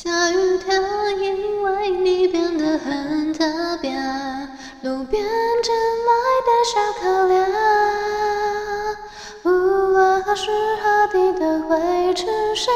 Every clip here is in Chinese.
下雨天，因为你变得很特别，路边捡来的小可怜，无论何时何地都会出现，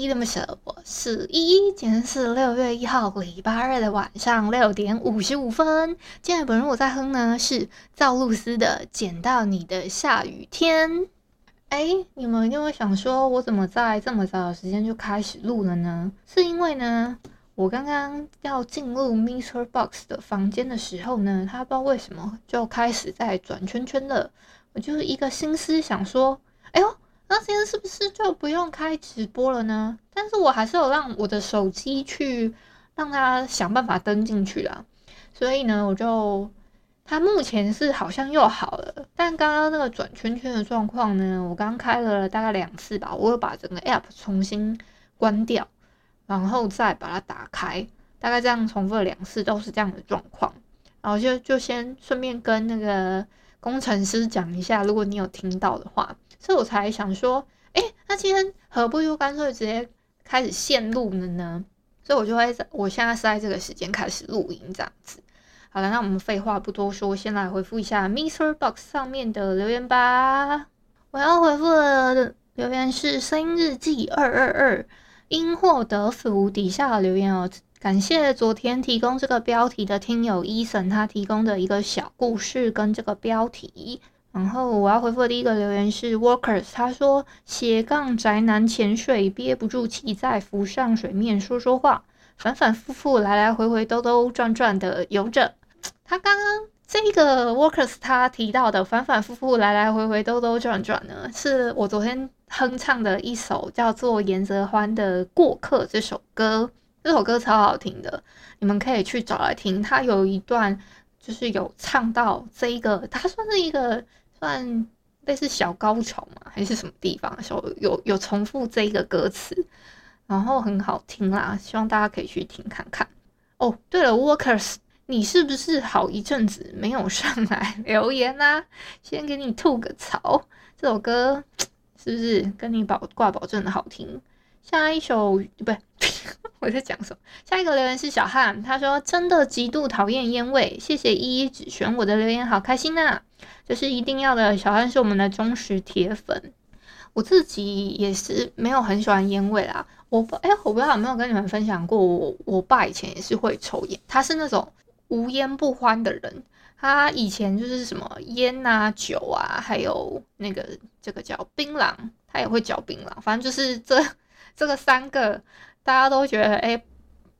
这里是依依恋不舍，我是依依。今天是六月一号，礼拜二的晚上六点五十五分。今天本人我在哼呢，是赵露思的《捡到你的下雨天》。哎，你们一定会想说，我怎么在这么早的时间就开始录了呢？是因为呢，我刚刚要进入 MixerBox 的房间的时候呢，他不知道为什么就开始在转圈圈了。我就是一个心思想说，哎呦。那现在是不是就不用开直播了呢？但是我还是有让我的手机去让他想办法登进去啦。所以呢，我就他目前是好像又好了，但刚刚那个转圈圈的状况呢，我刚开了大概两次吧，我有把整个 app 重新关掉，然后再把它打开，大概这样重复了两次都是这样的状况，然后就就先顺便跟那个工程师讲一下，如果你有听到的话。所以我才想说，哎、那今天何不就干脆直接开始现录了呢？所以我就会在我现在是在这个时间开始录音这样子。好了，那我们废话不多说，先来回复一下 MixerBox 上面的留言吧。我要回复的留言是声音日记二二二，因祸得福底下留言哦。感谢昨天提供这个标题的听友 Eason，他提供的一个小故事跟这个标题。然后我要回复的第一个留言是 Workers，他说斜杠宅男潜水憋不住气在浮上水面说说话，反反复复来来回回兜兜转转的游着。他刚刚这个 Workers 他提到的反反复复来来回回兜兜转转呢，是我昨天哼唱的一首叫做严泽欢的过客这首歌，这首歌超好听的，你们可以去找来听。他有一段就是有唱到这一个，他算是一个。算类似小高潮嘛，还是什么地方的时候有有重复这一个歌词，然后很好听啦，希望大家可以去听看看。哦，对了，Workers，你是不是好一阵子没有上来 留言啦、先给你吐个槽，这首歌是不是跟你保挂保证的好听？下一首不对。我在讲什么？下一个留言是小汉，他说：“真的极度讨厌烟味，谢谢依依只选我的留言，好开心呐、啊！这是一定要的。”小汉是我们的忠实铁粉，我自己也是没有很喜欢烟味啦。我哎、欸，我不知道有没有跟你们分享过，我我爸以前也是会抽烟，他是那种无烟不欢的人。他以前就是什么烟啊、酒啊，还有那个这个叫槟榔，他也会嚼槟榔，反正就是这这个三个。大家都觉得，哎、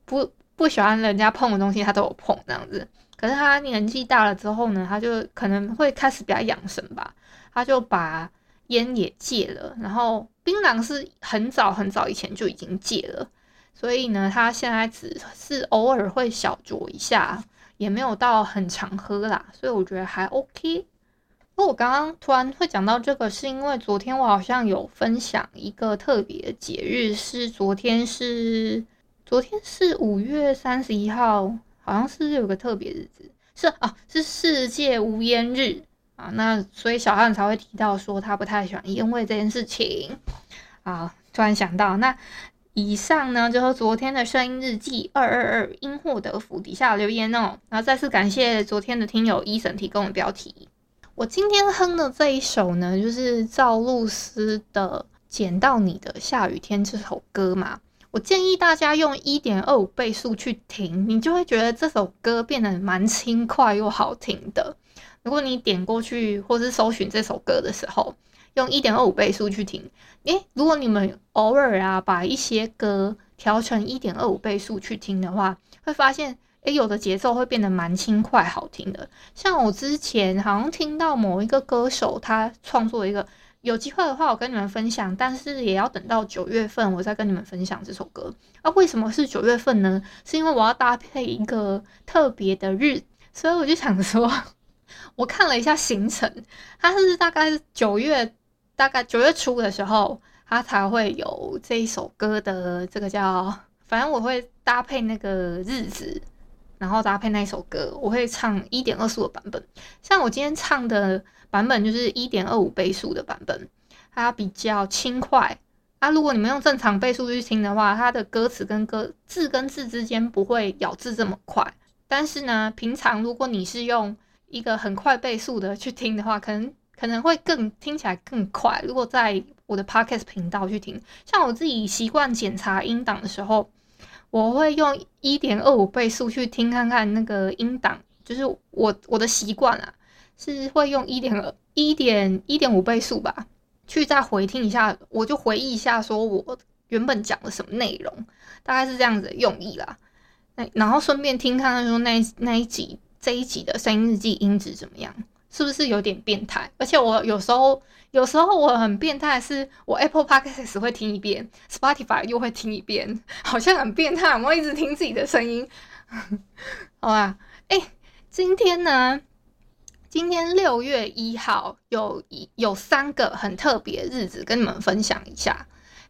不不喜欢人家碰的东西，他都有碰这样子。可是他年纪大了之后呢，他就可能会开始比较养生吧，他就把烟也戒了。然后槟榔是很早很早以前就已经戒了，所以呢，他现在只是偶尔会小酌一下，也没有到很常喝啦。所以我觉得还 OK。我刚刚突然会讲到这个，是因为昨天我好像有分享一个特别的节日，是昨天是昨天是五月三十一号，好像是有个特别日子，是啊，是世界无烟日啊。那所以小汉才会提到说他不太喜欢烟味这件事情啊。突然想到，那以上呢就是昨天的声音日记二二二因祸得福底下留言哦，然后再次感谢昨天的听友 Eason 提供的标题。我今天哼的这一首呢，就是赵露思的《捡到你的下雨天》这首歌嘛。我建议大家用一点二五倍速去听，你就会觉得这首歌变得蛮轻快又好听的。如果你点过去或是搜寻这首歌的时候，用一点二五倍速去听，诶，如果你们偶尔啊把一些歌调成一点二五倍速去听的话，会发现，诶，有的节奏会变得蛮轻快好听的。像我之前好像听到某一个歌手他创作一个。有机会的话，我跟你们分享，但是也要等到九月份，我再跟你们分享这首歌。啊，为什么是九月份呢？是因为我要搭配一个特别的日，所以我就想说，我看了一下行程，它是大概九月，大概九月初的时候，它才会有这一首歌的这个叫，反正我会搭配那个日子，然后搭配那一首歌，我会唱一点二速的版本，像我今天唱的。版本就是一点二五倍速的版本，它比较轻快。啊，如果你们用正常倍速去听的话，它的歌词跟歌字跟字之间不会咬字这么快。但是呢，平常如果你是用一个很快倍速的去听的话，可能可能会更听起来更快。如果在我的 Podcast 频道去听，像我自己习惯检查音档的时候，我会用一点二五倍速去听看看那个音档，就是我我的习惯啊。是会用一点二、一点一点五倍速吧，去再回听一下，我就回忆一下，说我原本讲了什么内容，大概是这样子的用意啦。那然后顺便听看看说那那一集这一集的声音日记音质怎么样，是不是有点变态？而且我有时候有时候我很变态，是我 Apple Podcast 会听一遍，Spotify 又会听一遍，好像很变态，我一直听自己的声音。好吧，哎、今天呢？今天六月一号有一有三个很特别日子跟你们分享一下。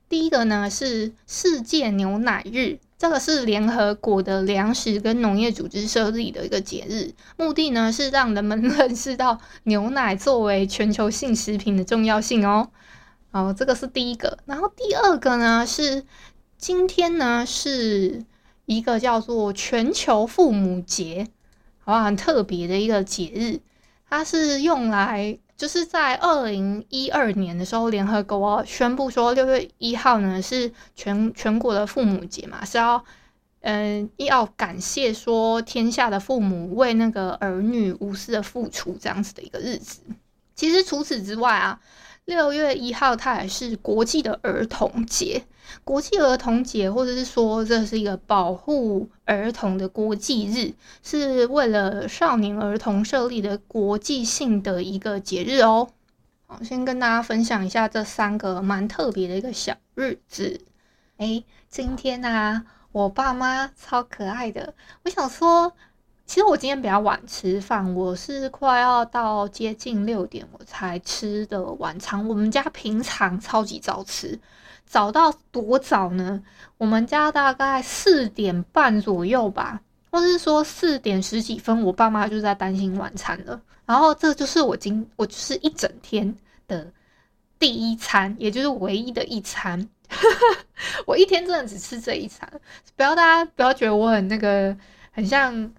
第一个呢是世界牛奶日，这个是联合国的粮食跟农业组织设立的一个节日，目的呢是让人们认识到牛奶作为全球性食品的重要性哦。好，这个是第一个。然后第二个呢是今天呢是一个叫做全球父母节，好吧，很特别的一个节日。它是用来，就是在二零一二年的时候，联合国宣布说六月一号呢是全全国的父母节嘛，是要，嗯，要感谢说天下的父母为那个儿女无私的付出这样子的一个日子。其实除此之外啊。六月一号，它也是国际的儿童节。国际儿童节，或者是说这是一个保护儿童的国际日，是为了少年儿童设立的国际性的一个节日哦。好，先跟大家分享一下这三个蛮特别的一个小日子。诶，今天啊，我爸妈超可爱的，我想说。其实我今天比较晚吃饭，我是快要到接近六点我才吃的晚餐。我们家平常超级早吃，早到多早呢？我们家大概四点半左右吧，或者是说四点十几分，我爸妈就在担心晚餐了。然后这就是我今我就是一整天的第一餐，也就是唯一的一餐。我一天真的只吃这一餐，不要大家不要觉得我很那个很像。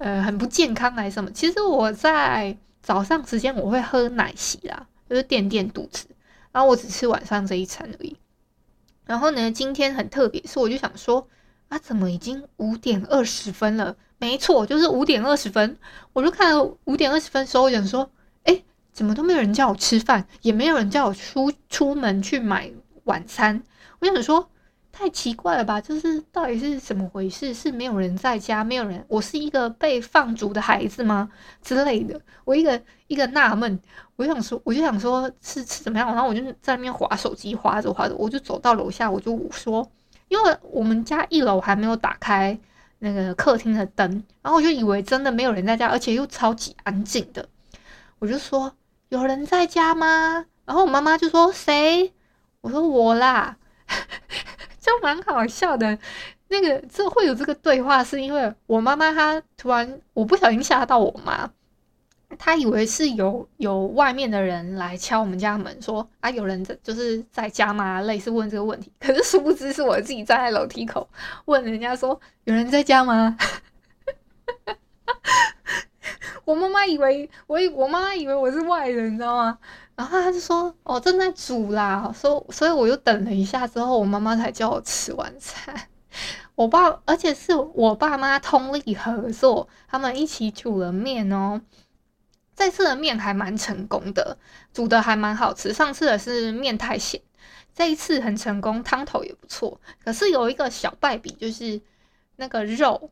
呃，很不健康还是什么？其实我在早上时间我会喝奶昔啦，就是垫垫肚子。然后我只吃晚上这一餐而已。然后呢，今天很特别，是我就想说，啊，怎么已经五点二十分了？没错，就是五点二十分。我就看五点二十分的时候，我想说，哎，怎么都没有人叫我吃饭，也没有人叫我出出门去买晚餐。我想说。太奇怪了吧？就是到底是怎么回事？是没有人在家，没有人，我是一个被放逐的孩子吗？之类的，我一个一个纳闷，我就想说，我就想说是是怎么样？然后我就在那边划手机，划着划着，我就走到楼下，我就说，因为我们家一楼还没有打开那个客厅的灯，然后我就以为真的没有人在家，而且又超级安静的，我就说有人在家吗？然后我妈妈就说谁？我说我啦。就蛮好笑的，那个这会有这个对话，是因为我妈妈她突然我不小心吓到我妈，她以为是有有外面的人来敲我们家门，说啊有人在就是在家吗？类似问这个问题，可是殊不知是我自己站在楼梯口问人家说有人在家吗？我妈妈以为我我妈妈以为我是外人，你知道吗？然后他就说：“、哦、正在煮啦。”所所以我又等了一下之后，我妈妈才叫我吃晚餐。我爸，而且是我爸妈通力合作，他们一起煮了面哦。这次的面还蛮成功的，煮的还蛮好吃。上次的是面太咸，这一次很成功，汤头也不错。可是有一个小败笔，就是那个肉。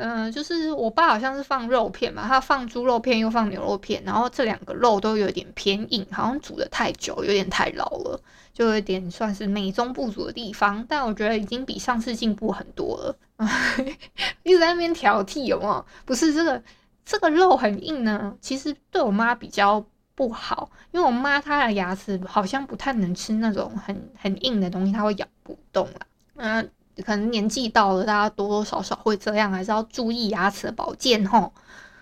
嗯、就是我爸好像是放肉片嘛，他放猪肉片又放牛肉片，然后这两个肉都有点偏硬，好像煮得太久，有点太老了，就有点算是美中不足的地方。但我觉得已经比上次进步很多了。一直在那边挑剔有没有？不是这个这个肉很硬呢，其实对我妈比较不好，因为我妈她的牙齿好像不太能吃那种很很硬的东西，她会咬不动了。嗯。可能年纪到了，大家多多少少会这样，还是要注意牙齿的保健吼。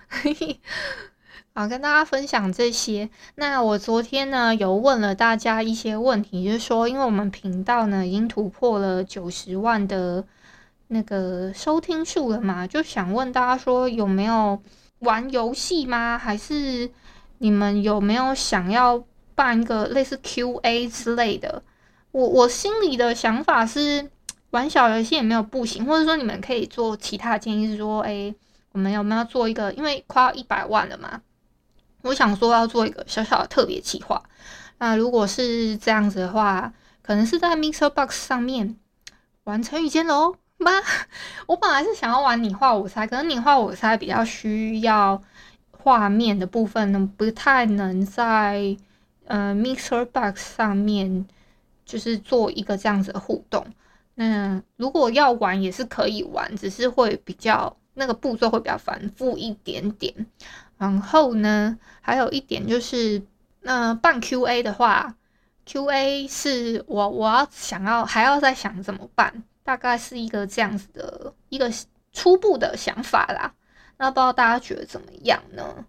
好，跟大家分享这些。那我昨天呢有问了大家一些问题，就是说，因为我们频道呢已经突破了九十万的那个收听数了嘛，就想问大家说有没有玩游戏吗？还是你们有没有想要办一个类似 QA 之类的？我我心里的想法是。玩小游戏也没有不行，或者说你们可以做其他建议，是说，哎、我们有没有做一个？因为快要一百万了嘛，我想说要做一个小小的特别企划。那如果是这样子的话，可能是在 Mixer Box 上面玩成语接龙吗？我本来是想要玩你画我猜，可能你画我猜比较需要画面的部分呢，不太能在呃 Mixer Box 上面就是做一个这样子的互动。那如果要玩也是可以玩，只是会比较那个步骤会比较繁复一点点。然后呢，还有一点就是，那办 QA 的话，QA 是我我要想要还要再想怎么办，大概是一个这样子的一个初步的想法啦。那不知道大家觉得怎么样呢？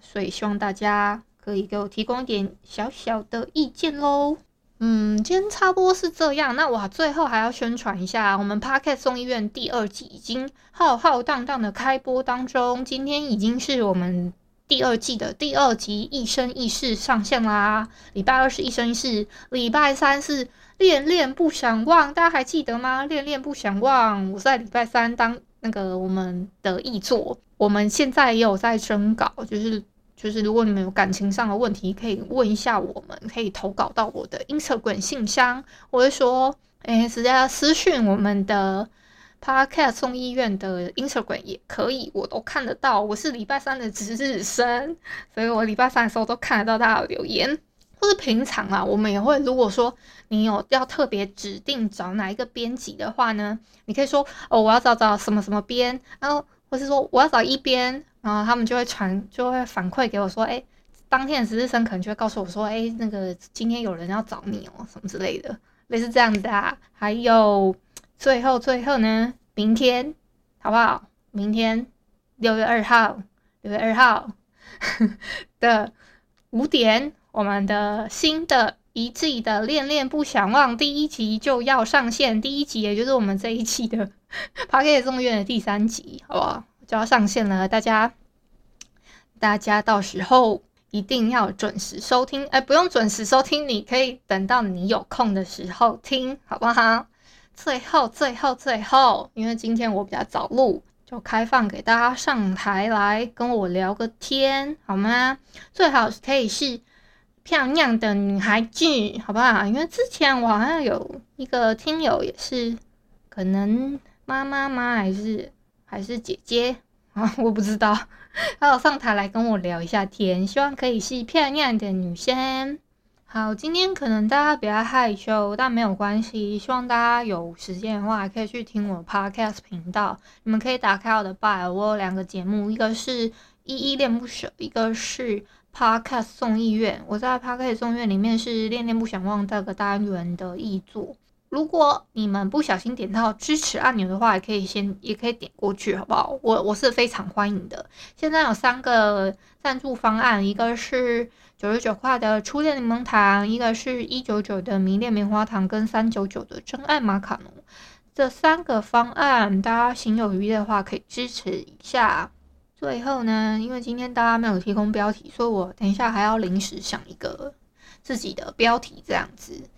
所以希望大家可以给我提供一点小小的意见喽。嗯，今天差不多是这样。那我最后还要宣传一下，我们 Podcast 众议院第二季已经浩浩荡荡的开播当中。今天已经是我们第二季的第二集《一生一世》上线啦。礼拜二是一生一世，礼拜三是恋恋不想忘，大家还记得吗？恋恋不想忘，我在礼拜三当那个我们的译作。我们现在也有在征稿，就是。就是如果你们有感情上的问题，可以问一下我们，可以投稿到我的 Instagram 信箱，我会说，诶，直接私讯我们的 Podcast 众议院的 Instagram 也可以，我都看得到。我是礼拜三的值日生，所以我礼拜三的时候都看得到大家的留言。或是平常啊，我们也会，如果说你有要特别指定找哪一个编辑的话呢，你可以说哦，我要找找什么什么编，然后或是说我要找一编。然后他们就会传，就会反馈给我说，哎，当天的值日生可能就会告诉我说，哎，那个今天有人要找你哦，什么之类的，类似这样子啊。还有最后最后呢，明天好不好？明天六月二号，六月二号 的五点，我们的新的一季的《恋恋不想忘》第一集就要上线，第一集也就是我们这一期的 Podcast 众院的第三集，好不好？就要上线了，大家，大家到时候一定要准时收听。哎，不用准时收听，你可以等到你有空的时候听，好不好？最后，最后，最后，因为今天我比较早录，就开放给大家上台来跟我聊个天，好吗？最好可以是漂亮的女孩子，好不好？因为之前我好像有一个听友也是，可能妈妈吗？还是？还是姐姐 啊，我不知道。还有上台来跟我聊一下天，希望可以是漂亮的女生。好，今天可能大家比较害羞，但没有关系。希望大家有时间的话，可以去听我的 Podcast 频道。你们可以打开我的 Bio，我有两个节目，一个是依依恋不舍，一个是 Podcast 众议院。我在 Podcast 众议院里面是恋恋不想忘这个单元的译作。如果你们不小心点到支持按钮的话，也可以先也可以点过去，好不好？我我是非常欢迎的。现在有三个赞助方案，一个是九十九块的初恋柠檬糖，一个是一九九的迷恋棉花糖，跟三九九的真爱马卡龙。这三个方案，大家行有余的话可以支持一下。最后呢，因为今天大家没有提供标题，所以我等一下还要临时想一个自己的标题，这样子。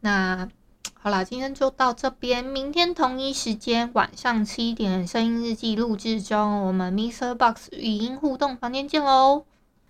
那好啦，今天就到这边，明天同一时间晚上七点，声音日记录制中，我们 MixerBox 语音互动房间见喽。